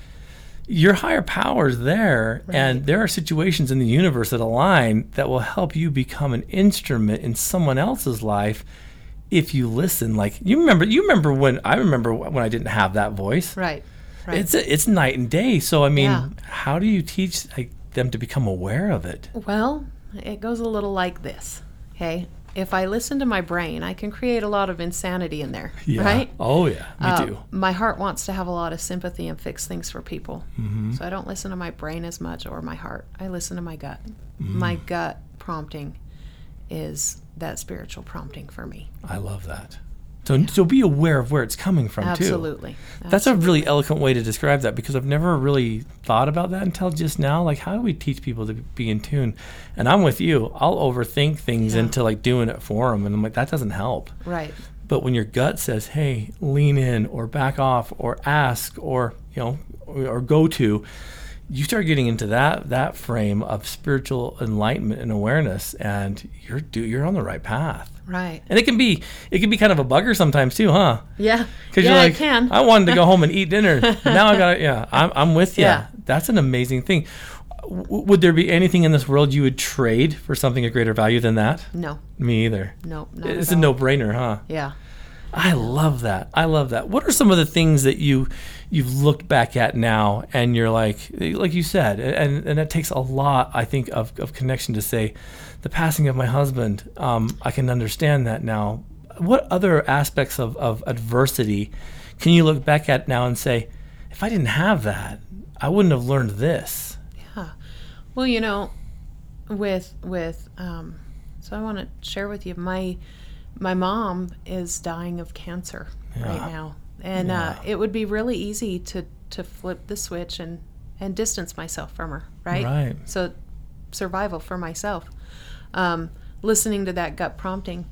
your higher power is there, and there are situations in the universe that align that will help you become an instrument in someone else's life if you listen. Like you remember, you remember when I remember when I didn't have that voice. Right. Right. It's it's night and day. So I mean, Yeah. how do you teach like them to become aware of it? Well, it goes a little like this. Okay. If I listen to my brain, I can create a lot of insanity in there, Yeah. right? Oh yeah, me Uh, too. My heart wants to have a lot of sympathy and fix things for people. Mm-hmm. So I don't listen to my brain as much or my heart. I listen to my gut. Mm-hmm. My gut prompting is that spiritual prompting for me. I love that. So so be aware of where it's coming from too. Absolutely. That's a really eloquent way to describe that because I've never really thought about that until just now. Like, how do we teach people to be in tune? And I'm with you. I'll overthink things Yeah. into like doing it for them, and I'm like, that doesn't help. right. But when your gut says, "Hey, lean in," or back off, or ask, or you know, or, or go to, you start getting into that that frame of spiritual enlightenment and awareness, and you're do you're on the right path. Right. And it can be it can be kind of a bugger sometimes too, huh? Yeah. Because yeah, you're like, I can. I wanted to go home and eat dinner. now I got to, yeah, I'm, I'm with you. Yeah. That's an amazing thing. W- would there be anything in this world you would trade for something of greater value than that? no. Me either. No. It's a no brainer, huh? Yeah. I love that. I love that. What are some of the things that you you've looked back at now and you're like like you said and and it takes a lot I think of, of connection to say the passing of my husband um, I can understand that now. What other aspects of, of adversity can you look back at now and say if I didn't have that I wouldn't have learned this. Yeah. Well, you know, with with um, so I want to share with you my my mom is dying of cancer Yeah. right now, and uh, it would be really easy to to flip the switch and and distance myself from her, right? Right. So survival for myself. Um, listening to that gut prompting,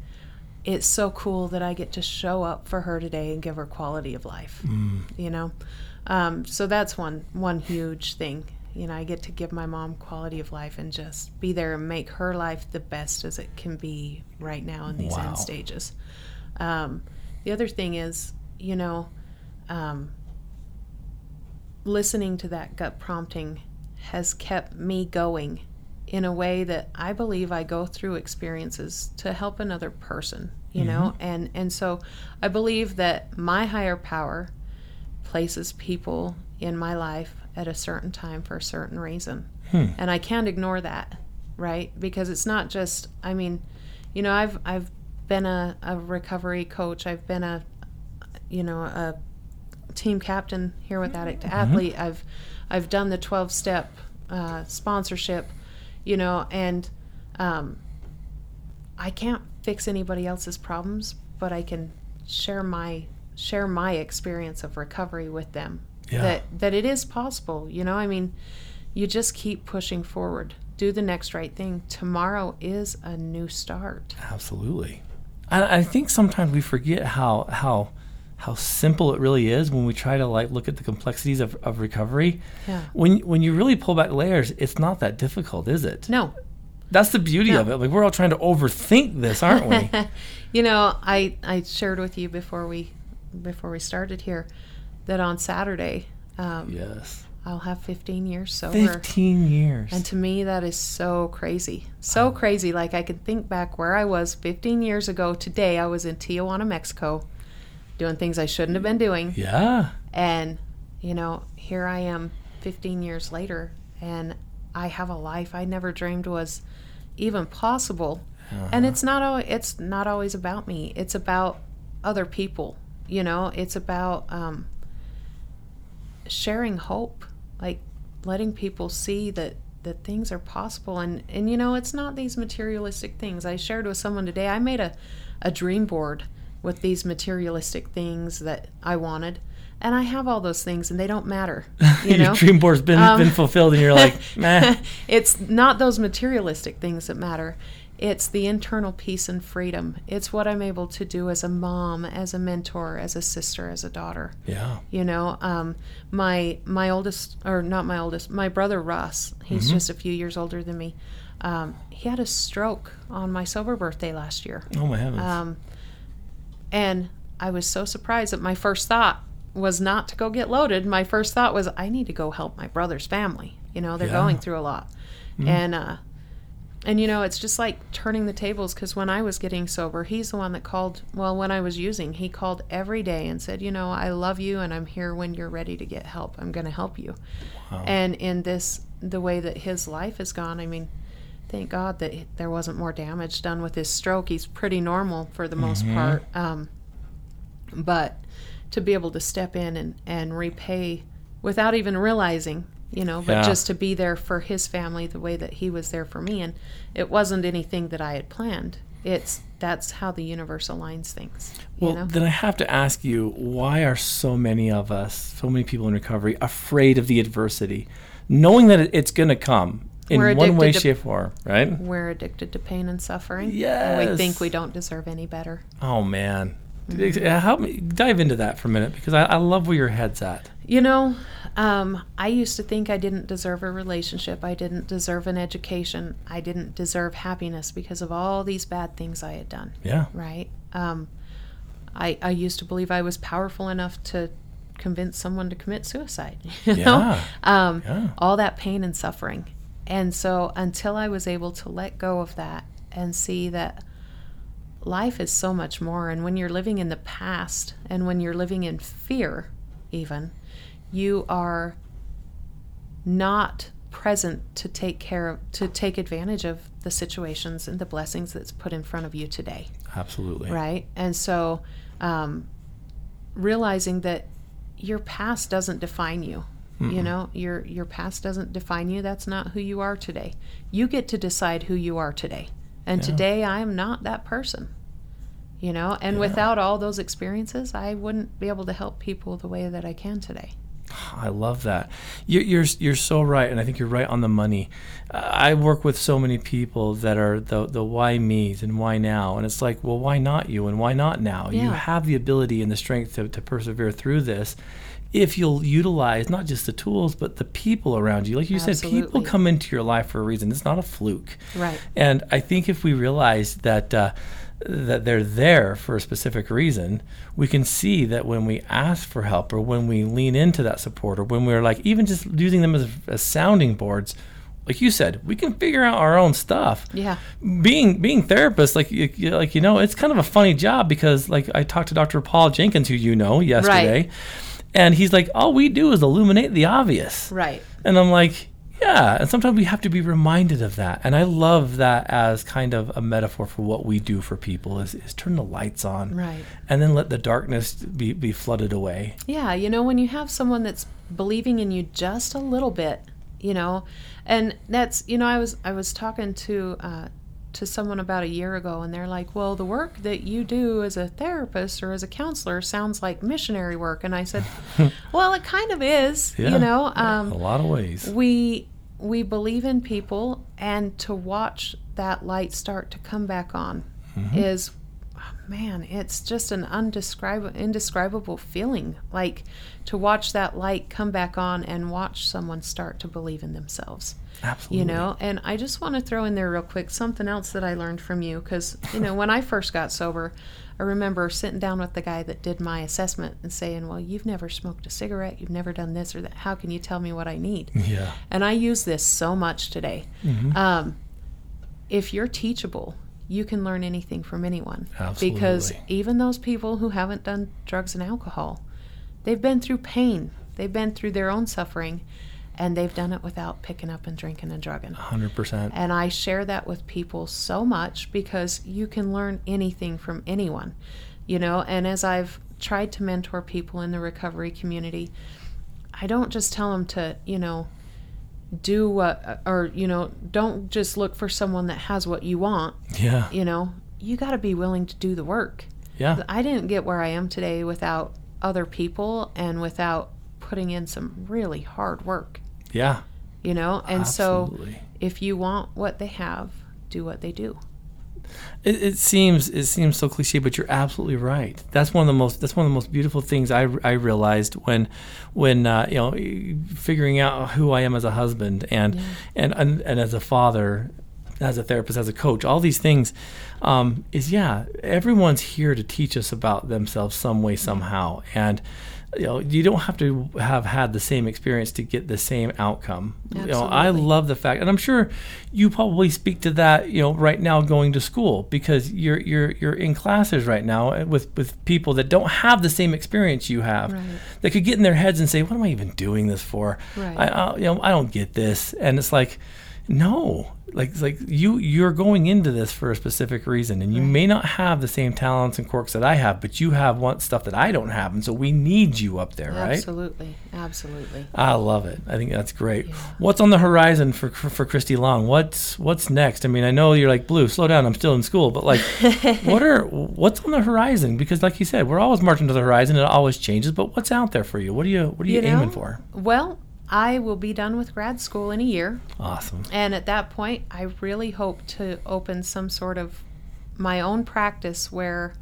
it's so cool that I get to show up for her today and give her quality of life. You know, um, so that's one one huge thing. You know, I get to give my mom quality of life and just be there and make her life the best as it can be right now in these Wow. end stages. Um, the other thing is, you know, um, listening to that gut prompting has kept me going in a way that I believe I go through experiences to help another person, you know? And and so I believe that my higher power places people in my life at a certain time for a certain reason. And I can't ignore that, right? Because it's not just I mean, you know, I've I've been a, a recovery coach, I've been a you know, a team captain here with Addict to Athlete. I've I've done the 12 step uh, sponsorship, you know, and um, I can't fix anybody else's problems, but I can share my share my experience of recovery with them. Yeah. That that it is possible, you know. I mean, you just keep pushing forward. Do the next right thing. Tomorrow is a new start. Absolutely. I, I think sometimes we forget how how how simple it really is when we try to like look at the complexities of, of recovery. Yeah. When when you really pull back layers, it's not that difficult, is it? No, That's the beauty No. of it. Like we're all trying to overthink this, aren't we? you know, I I shared with you before we before we started here that on Saturday um, yes. I'll have 15 years sober. Fifteen years. And to me, that is so crazy. So crazy. Like, I can think back where I was 15 years ago today. I was in Tijuana, Mexico, doing things I shouldn't have been doing. yeah. And, you know, here I am 15 years later, and I have a life I never dreamed was even possible. And it's not always, it's not always about me. It's about other people. You know, it's about um, sharing hope, like letting people see that that things are possible. And and you know, it's not these materialistic things. I shared with someone today. I made a a dream board with these materialistic things that I wanted. And I have all those things, and they don't matter. You know, Your dream board's been Um, been fulfilled, and you're like, meh. it's not those materialistic things that matter. It's the internal peace and freedom. It's what I'm able to do as a mom, as a mentor, as a sister, as a daughter. Yeah. You know, um, my my oldest, or not my oldest, my brother Russ. He's Mm-hmm. just a few years older than me. Um, he had a stroke on my sober birthday last year. Oh my heavens. Um, and I was so surprised that my first thought was not to go get loaded. My first thought was, I need to go help my brother's family. You know, they're Yeah. going through a lot. And, uh, and you know, it's just like turning the tables because when I was getting sober, he's the one that called. Well, when I was using, he called every day and said, You know, I love you and I'm here when you're ready to get help. I'm going to help you. Wow. And in this, the way that his life has gone, I mean, thank God that there wasn't more damage done with his stroke. He's pretty normal for the most part. Um, but to be able to step in and, and repay without even realizing, you know, but Yeah. just to be there for his family the way that he was there for me. And it wasn't anything that I had planned. It's that's how the universe aligns things. You Well, know? then I have to ask you, why are so many of us, so many people in recovery, afraid of the adversity, knowing that it's going to come in We're one way, to- shape, or form, right? We're addicted to pain and suffering. And we think we don't deserve any better. Oh man, Mm-hmm. Uh, help me dive into that for a minute because I, I love where your head's at. You know, um, I used to think I didn't deserve a relationship. I didn't deserve an education. I didn't deserve happiness because of all these bad things I had done. Yeah, Right? Um, I I used to believe I was powerful enough to convince someone to commit suicide. You know? Yeah. Um, Yeah. All that pain and suffering, and so until I was able to let go of that and see that life is so much more and when you're living in the past and when you're living in fear even you are not present to take care of to take advantage of the situations and the blessings that's put in front of you today. Absolutely. right? And so um, realizing that your past doesn't define you you know? Your your past doesn't define you. That's not who you are today. You get to decide who you are today. And Yeah. today i am not that person you know? And Yeah. without all those experiences i wouldn't be able to help people the way that i can today I love that. You're, you're you're so right, and I think you're right on the money. I work with so many people that are the the why me's and why now, and it's like, well, why not you, and why not now? You have the ability and the strength to, to persevere through this. If you'll utilize not just the tools, but the people around you. Like you said, people come into your life for a reason. It's not a fluke. right And I think if we realize that uh, that they're there for a specific reason, we can see that when we ask for help or when we lean into that support or when we're like even just using them as, as sounding boards, like you said, we can figure out our own stuff. yeah Being being therapists, like you, like you know, it's kind of a funny job because like I talked to Dr. Paul Jenkins, who you know, yesterday, and he's like, all we do is illuminate the obvious. right And I'm like, yeah. And sometimes we have to be reminded of that. And I love that as kind of a metaphor for what we do for people is, is turn the lights on right and then let the darkness be, be flooded away. Yeah, you know, when you have someone that's believing in you just a little bit, you know, and that's you know, I was I was talking to uh, to someone about a year ago, and they're like, "Well, the work that you do as a therapist or as a counselor sounds like missionary work," and I said, "Well, it kind of is, Yeah. you know." a Um, lot of ways. we we believe in people and to watch that light start to come back on mm-hmm. is man it's just an undescribable indescribable feeling like to watch that light come back on and watch someone start to believe in themselves Absolutely. you know and i just want to throw in there real quick something else that i learned from you because you know when i first got sober i remember sitting down with the guy that did my assessment and saying well you've never smoked a cigarette you've never done this or that how can you tell me what i need Yeah. and I use this so much today. Mhm. Um, if you're teachable, you can learn anything from anyone. Because even those people who haven't done drugs and alcohol, they've been through pain, they've been through their own suffering, and they've done it without picking up and drinking and drugging. 100%. And I share that with people so much because you can learn anything from anyone, you know. And as I've tried to mentor people in the recovery community, I don't just tell them to, you know, do what, or, you know, don't just look for someone that has what you want, Yeah. you know. You got to be willing to do the work. Yeah. I didn't get where I am today without other people and without putting in some really hard work, Yeah. you know. And so if you want what they have, do what they do. It, it seems it seems so cliche, but you're absolutely right. That's one of the most that's one of the most beautiful things I, I realized when when uh, you know figuring out who I am as a husband and Yeah. and, and and as a father, as a therapist, as a coach, all these things um, is yeah. Everyone's here to teach us about themselves some way somehow, and you know you don't have to have had the same experience to get the same outcome. You know, I love the fact, and I'm sure you probably speak to that. You know, right now going to school because you're you're you're in classes right now uh, with with people that don't have the same experience you have. Right. That could get in their heads and say, "What am I even doing this for? Right. I, I you know I don't get this." And it's like. No. Like like you you're going into this for a specific reason and you may not have the same talents and quirks that I have but you have one stuff that I don't have and so we need you up there right? Absolutely, absolutely. I love it. I think that's great. What's on the horizon for for Christy Long? What's what's next? I mean I know you're like blue slow down. I'm still in school but like what are what's on the horizon? Because like you said we're always marching to the horizon. It always changes but what's out there for you? What are you what are you, You aiming know? for? Well, I will be done with grad school in a year. awesome And at that point, I really hope to open some sort of my own practice where,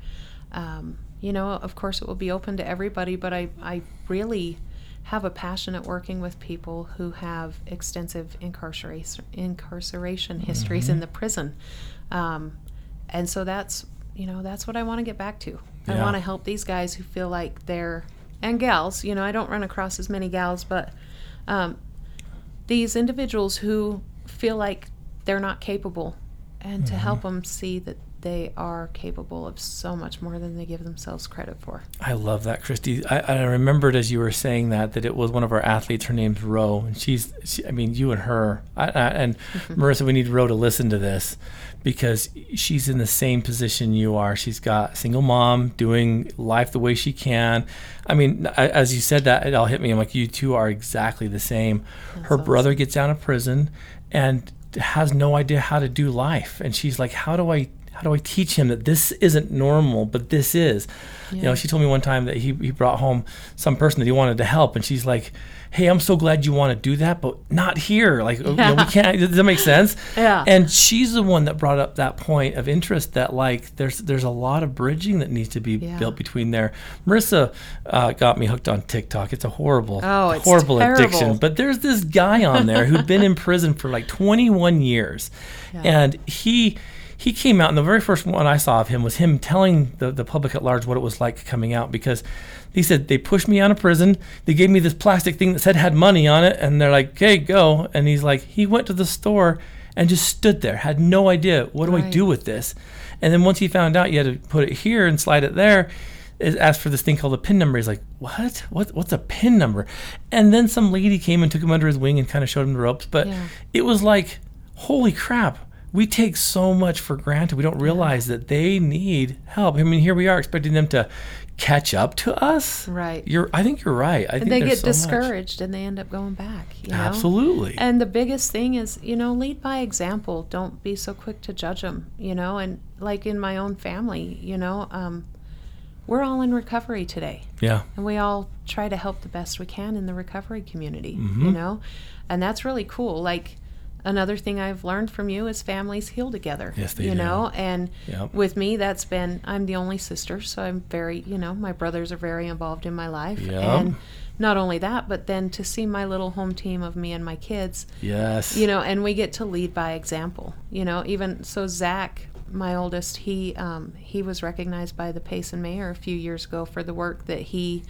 um, you know, of course, it will be open to everybody, but I, I really have a passion at working with people who have extensive incarceration, incarceration histories in the prison. Um, and so that's, you know, that's what I want to get back to. I want to help these guys who feel like they're, and gals, you know, I don't run across as many gals, but um, these individuals who feel like they're not capable and to help them see that they are capable of so much more than they give themselves credit for. I love that, Christy. I, I remembered as you were saying that that it was one of our athletes. Her name's Roe, and she's. She, I mean, you and her, I, I, and Marissa. We need Roe to listen to this because she's in the same position you are. She's got a single mom doing life the way she can. I mean, as you said that, it all hit me. I'm like, you two are exactly the same. her awesome. brother gets out of prison and has no idea how to do life, and she's like, how do I? How do I teach him that this isn't normal, but this is? You know, she told me one time that he, he brought home some person that he wanted to help, and she's like, "Hey, I'm so glad you want to do that, but not here. Like, you know, we can't. Does that make sense?" Yeah. And she's the one that brought up that point of interest that like there's there's a lot of bridging that needs to be Yeah. built between there. Marissa uh, got me hooked on TikTok. It's a horrible, Oh, it's horrible terrible. addiction. But there's this guy on there who'd been in prison for like 21 years, and he he came out, and the very first one I saw of him was him telling the, the public at large what it was like coming out because he said they pushed me out of prison. They gave me this plastic thing that said had money on it, and they're like, "Okay, go." And he's like, he went to the store and just stood there, had no idea what do I do with this. And then once he found out you had to put it here and slide it there, it asked for this thing called a pin number. He's like, "What? What? What's a pin number?" And then some lady came and took him under his wing and kind of showed him the ropes. But Yeah. it was like, holy crap. We take so much for granted. We don't realize that they need help. I mean, here we are expecting them to catch up to us. Right. You're. I think you're right. I think And they get so much. discouraged and they end up going back. You know? Absolutely. And the biggest thing is, you know, lead by example. Don't be so quick to judge them, you know. And like in my own family, you know, um, we're all in recovery today. yeah. and we all try to help the best we can in the recovery community Mm-hmm. you know and that's really cool like another thing i've learned from you is families heal together Yes, they you do. know and Yep. with me that's been i'm the only sister so i'm very you know my brothers are very involved in my life Yep. and not only that but then to see my little home team of me and my kids Yes. you know and we get to lead by example you know even so zach my oldest he um, he was recognized by the payson mayor a few years ago for the work that he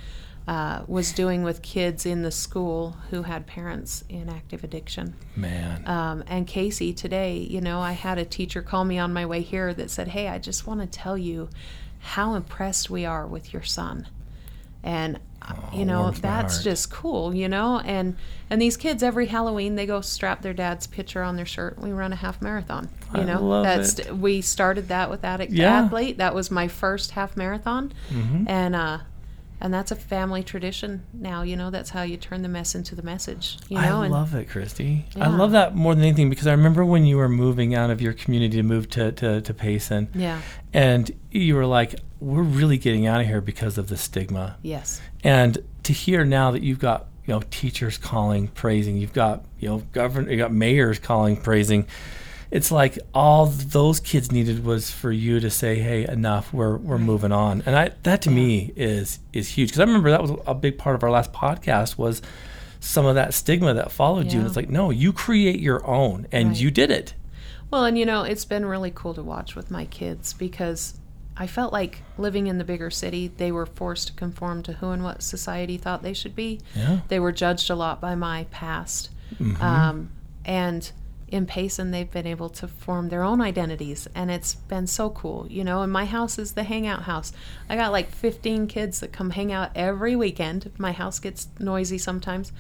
uh, was doing with kids in the school who had parents in active addiction Man. um, and Casey, today, you know, I had a teacher call me on my way here that said, Hey, I just want to tell you how impressed we are with your son. And, uh, you know, that's just cool, you know? And, and these kids every Halloween, they go strap their dad's picture on their shirt. and We run a half marathon. You I know, love that's, it. we started that with Addict Yeah. Athlete. That was my first half marathon. Mhm. And, uh, and that's a family tradition now, you know, that's how you turn the mess into the message, you know? I and love it, Christy. I love that more than anything because I remember when you were moving out of your community to move to, to, to Payson, yeah, and you were like, we're really getting out of here because of the stigma. yes. And to hear now that you've got, you know, teachers calling, praising, you've got, you know, governor, you got mayors calling, praising. It's like all those kids needed was for you to say, "Hey, enough. We're we're moving on." And I that to me is is huge because I remember that was a big part of our last podcast was some of that stigma that followed you. And it's like, no, you create your own, and Right. you did it. Well, and you know, it's been really cool to watch with my kids because I felt like living in the bigger city, they were forced to conform to who and what society thought they should be. Yeah. They were judged a lot by my past. Mhm. Um, and in Payson, they've been able to form their own identities, and it's been so cool, you know. And my house is the hangout house. I got like 15 kids that come hang out every weekend. My house gets noisy sometimes,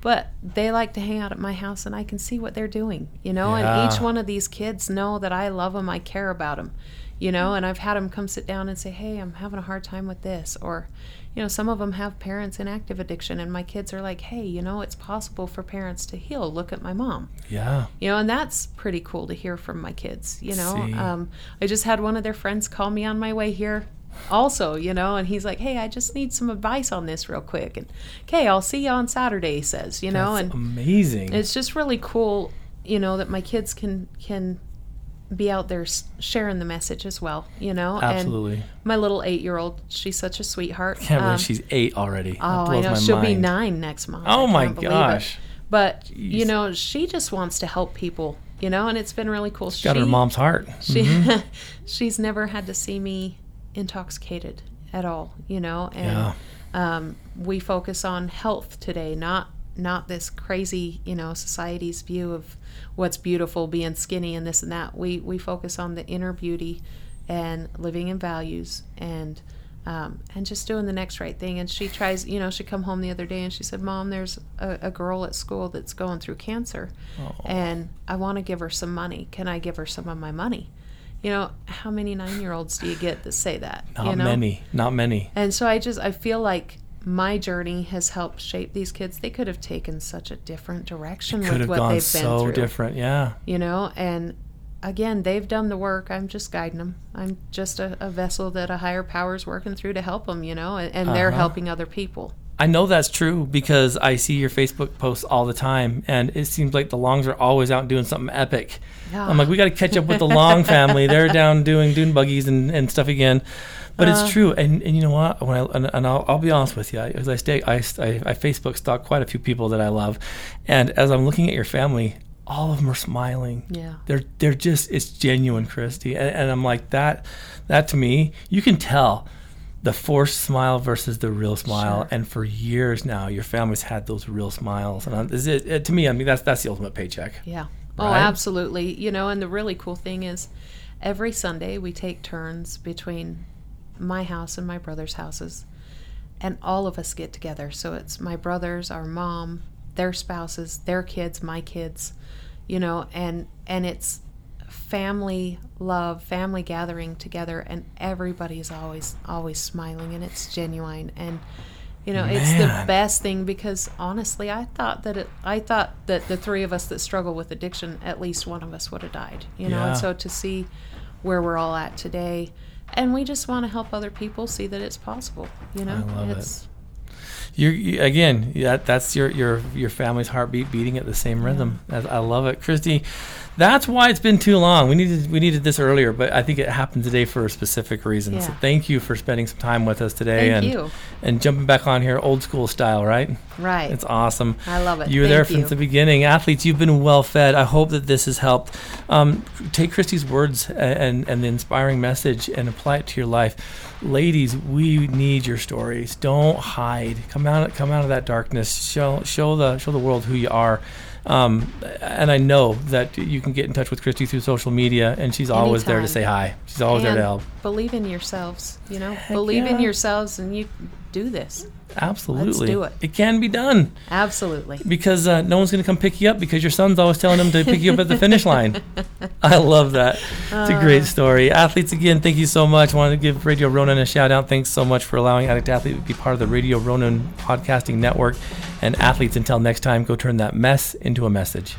but they like to hang out at my house, and I can see what they're doing, you know. Yeah. And each one of these kids know that I love them, I care about them, you know. And I've had them come sit down and say, "Hey, I'm having a hard time with this," or you know, some of them have parents in active addiction, and my kids are like, hey, you know, it's possible for parents to heal. Look at my mom. Yeah. You know, and that's pretty cool to hear from my kids. You know, um, I just had one of their friends call me on my way here, also, you know, and he's like, hey, I just need some advice on this real quick. And, okay, I'll see you on Saturday, he says, you know, That's and amazing. it's just really cool, you know, that my kids can, can, be out there sharing the message as well, you know. Absolutely. And my little eight-year-old, she's such a sweetheart. Can't believe Um, she's eight already. That Oh, I know. my She'll be nine next month. Oh my can't believe it. gosh. But you know, she just wants to help people. You know, and it's been really cool. Got she, got her mom's heart. She, Mhm. she's never had to see me intoxicated at all. You know, and Yeah. um, we focus on health today, not not this crazy, you know, society's view of what's beautiful, being skinny and this and that. We we focus on the inner beauty and living in values and um, and just doing the next right thing. And she tries, you know, she come home the other day and she said, "Mom, there's a, a girl at school that's going through cancer, and I want to give her some money. Can I give her some of my money?" You know, how many nine-year-olds do you get that say that? Not you know? many. Not many. And so I just I feel like my journey has helped shape these kids. They could have taken such a different direction Could with have what gone they've been so through. different. Yeah. You know, and again, they've done the work. I'm just guiding them. I'm just a, a vessel that a higher power's working through to help them. You know, and, and they're Uh-huh. helping other people. I know that's true because I see your Facebook posts all the time, and it seems like the Longs are always out doing something epic. Yeah. I'm like, we got to catch up with the Long family. They're down doing dune buggies and, and stuff again. But Uh. it's true, and, and you know what? When I and, and I'll, I'll be honest with you, as I stay, I, I, I Facebook stalk quite a few people that I love, and as I'm looking at your family, all of them are smiling. Yeah. They're they're just it's genuine, Christy, and, and I'm like that. That to me, you can tell the forced smile versus the real smile. Sure. And for years now, your family's had those real smiles, and is it, it to me? I mean, that's that's the ultimate paycheck. Yeah. Oh, absolutely. You know, and the really cool thing is every Sunday we take turns between my house and my brother's houses, and all of us get together. So it's my brothers, our mom, their spouses, their kids, my kids, you know, and and it's family love, family gathering together and everybody's always always smiling and it's genuine and you know, it's the best thing because honestly, I thought that it, I thought that the three of us that struggle with addiction, at least one of us would have died. You know, Yeah. and so to see where we're all at today, and we just want to help other people see that it's possible. You know, I love it. it's You, you again, that that's your your your family's heartbeat beating at the same rhythm. I, I love it, Christy. That's why it's been too long. We needed we needed this earlier, but I think it happened today for a specific reason. So thank you for spending some time with us today Thank and you. and jumping back on here, old school style, right? right. It's awesome. I love it. You were there Thank since you. the beginning. Athletes, you've been well fed. I hope that this has helped. Um, take Christy's words and, and the inspiring message and apply it to your life. Ladies, we need your stories. Don't hide. Come out come out of that darkness. Show show the show the world who you are. Um, and I know that you can get in touch with Christy through social media, and she's always there to say hi. She's always there to help. Believe in yourselves. You know, Heck believe in yourselves, and you do this. Absolutely, do it. It can be done. Absolutely. because uh, no one's going to come pick you up because your son's always telling him to pick you up at the finish line. I love that. It's a great story. Athletes, again, thank you so much. wanted to give Radio Ronan a shout out. Thanks so much for allowing Addict Athlete to be part of the Radio Ronan podcasting network. And athletes, until next time, go turn that mess into a message.